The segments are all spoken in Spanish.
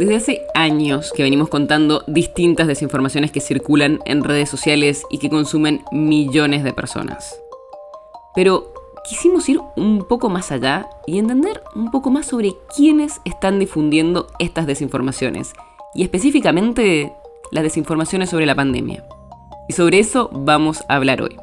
Desde hace años que venimos contando distintas desinformaciones que circulan en redes sociales y que consumen millones de personas. Pero quisimos ir un poco más allá y entender un poco más sobre quiénes están difundiendo estas desinformaciones y específicamente las desinformaciones sobre la pandemia. Y sobre eso vamos a hablar hoy.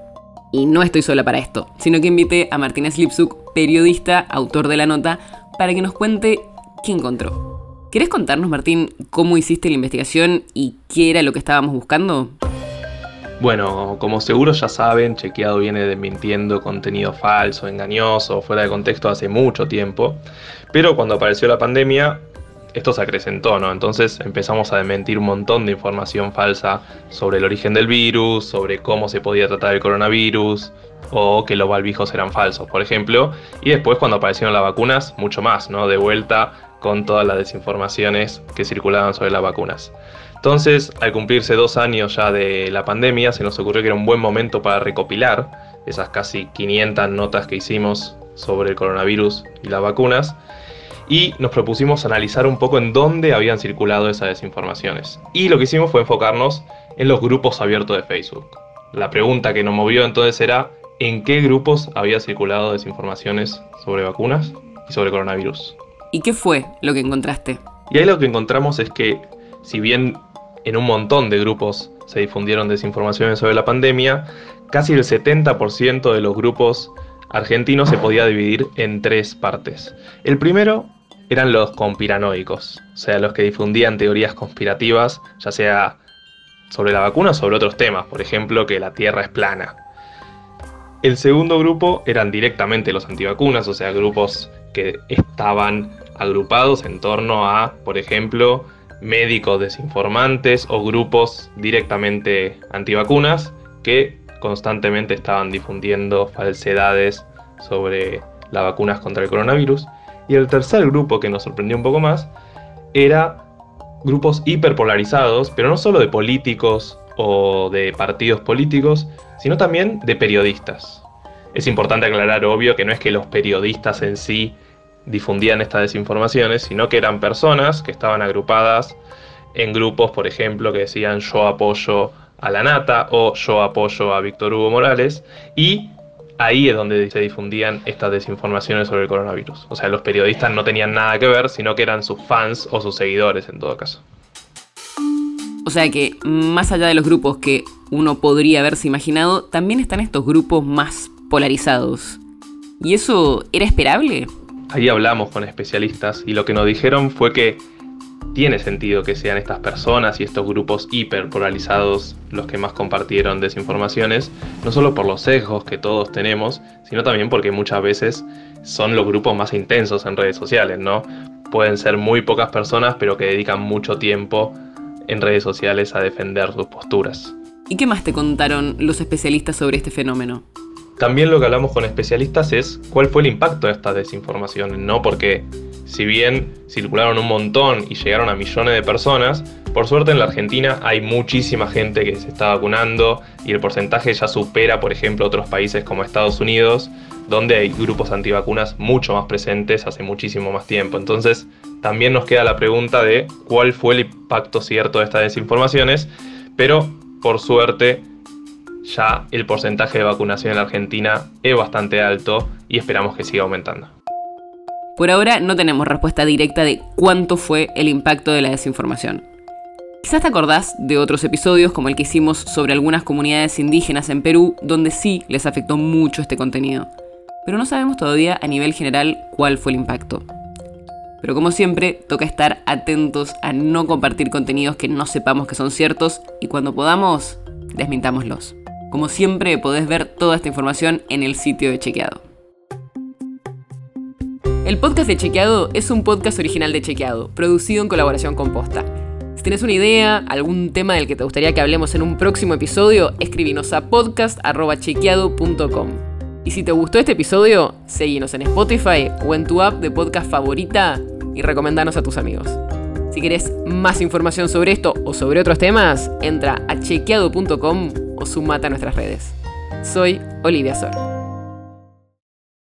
Y no estoy sola para esto, sino que invité a Martínez Lipsuk, periodista, autor de la nota, para que nos cuente qué encontró. ¿Querés contarnos, Martín, cómo hiciste la investigación y qué era lo que estábamos buscando? Bueno, como seguro ya saben, Chequeado viene desmintiendo contenido falso, engañoso, fuera de contexto hace mucho tiempo. Pero cuando apareció la pandemia, esto se acrecentó, ¿no? Entonces empezamos a desmentir un montón de información falsa sobre el origen del virus, sobre cómo se podía tratar el coronavirus, o que los balbijos eran falsos, por ejemplo. Y después cuando aparecieron las vacunas, mucho más, ¿no? De vuelta con todas las desinformaciones que circulaban sobre las vacunas. Entonces, al cumplirse dos años ya de la pandemia, se nos ocurrió que era un buen momento para recopilar esas casi 500 notas que hicimos sobre el coronavirus y las vacunas, y nos propusimos analizar un poco en dónde habían circulado esas desinformaciones. Y lo que hicimos fue enfocarnos en los grupos abiertos de Facebook. La pregunta que nos movió entonces era, ¿en qué grupos había circulado desinformaciones sobre vacunas y sobre coronavirus? ¿Y qué fue lo que encontraste? Y ahí lo que encontramos es que, si bien en un montón de grupos se difundieron desinformaciones sobre la pandemia, casi el 70% de los grupos argentinos se podía dividir en tres partes. El primero eran los conspiranoicos, o sea, los que difundían teorías conspirativas, ya sea sobre la vacuna o sobre otros temas, por ejemplo, que la Tierra es plana. El segundo grupo eran directamente los antivacunas, o sea, grupos que estaban agrupados en torno a, por ejemplo, médicos desinformantes o grupos directamente antivacunas que constantemente estaban difundiendo falsedades sobre las vacunas contra el coronavirus. Y el tercer grupo que nos sorprendió un poco más era grupos hiperpolarizados, pero no solo de políticos o de partidos políticos, sino también de periodistas. Es importante aclarar, obvio, que no es que los periodistas en sí difundían estas desinformaciones, sino que eran personas que estaban agrupadas en grupos, por ejemplo, que decían yo apoyo a la nata o yo apoyo a Víctor Hugo Morales y ahí es donde se difundían estas desinformaciones sobre el coronavirus. O sea, los periodistas no tenían nada que ver, sino que eran sus fans o sus seguidores en todo caso. O sea que, más allá de los grupos que uno podría haberse imaginado, también están estos grupos más polarizados. ¿Y eso era esperable? Ahí hablamos con especialistas y lo que nos dijeron fue que tiene sentido que sean estas personas y estos grupos hiperpolarizados los que más compartieron desinformaciones, no solo por los sesgos que todos tenemos, sino también porque muchas veces son los grupos más intensos en redes sociales, ¿no? Pueden ser muy pocas personas, pero que dedican mucho tiempo en redes sociales a defender sus posturas. ¿Y qué más te contaron los especialistas sobre este fenómeno? También lo que hablamos con especialistas es cuál fue el impacto de estas desinformaciones, ¿no? Porque si bien circularon un montón y llegaron a millones de personas, por suerte en la Argentina hay muchísima gente que se está vacunando y el porcentaje ya supera, por ejemplo, otros países como Estados Unidos, donde hay grupos antivacunas mucho más presentes hace muchísimo más tiempo. Entonces, también nos queda la pregunta de cuál fue el impacto cierto de estas desinformaciones, pero por suerte ya el porcentaje de vacunación en la Argentina es bastante alto y esperamos que siga aumentando. Por ahora no tenemos respuesta directa de cuánto fue el impacto de la desinformación. Quizás te acordás de otros episodios como el que hicimos sobre algunas comunidades indígenas en Perú, donde sí les afectó mucho este contenido. Pero no sabemos todavía a nivel general cuál fue el impacto. Pero como siempre, toca estar atentos a no compartir contenidos que no sepamos que son ciertos y cuando podamos, desmintámoslos. Como siempre, podés ver toda esta información en el sitio de Chequeado. El podcast de Chequeado es un podcast original de Chequeado, producido en colaboración con Posta. Si tienes una idea, algún tema del que te gustaría que hablemos en un próximo episodio, escribinos a podcast.chequeado.com. Y si te gustó este episodio, seguinos en Spotify o en tu app de podcast favorita y recomendanos a tus amigos. Si querés más información sobre esto o sobre otros temas, entra a chequeado.com o sumate a nuestras redes. Soy Olivia Sor.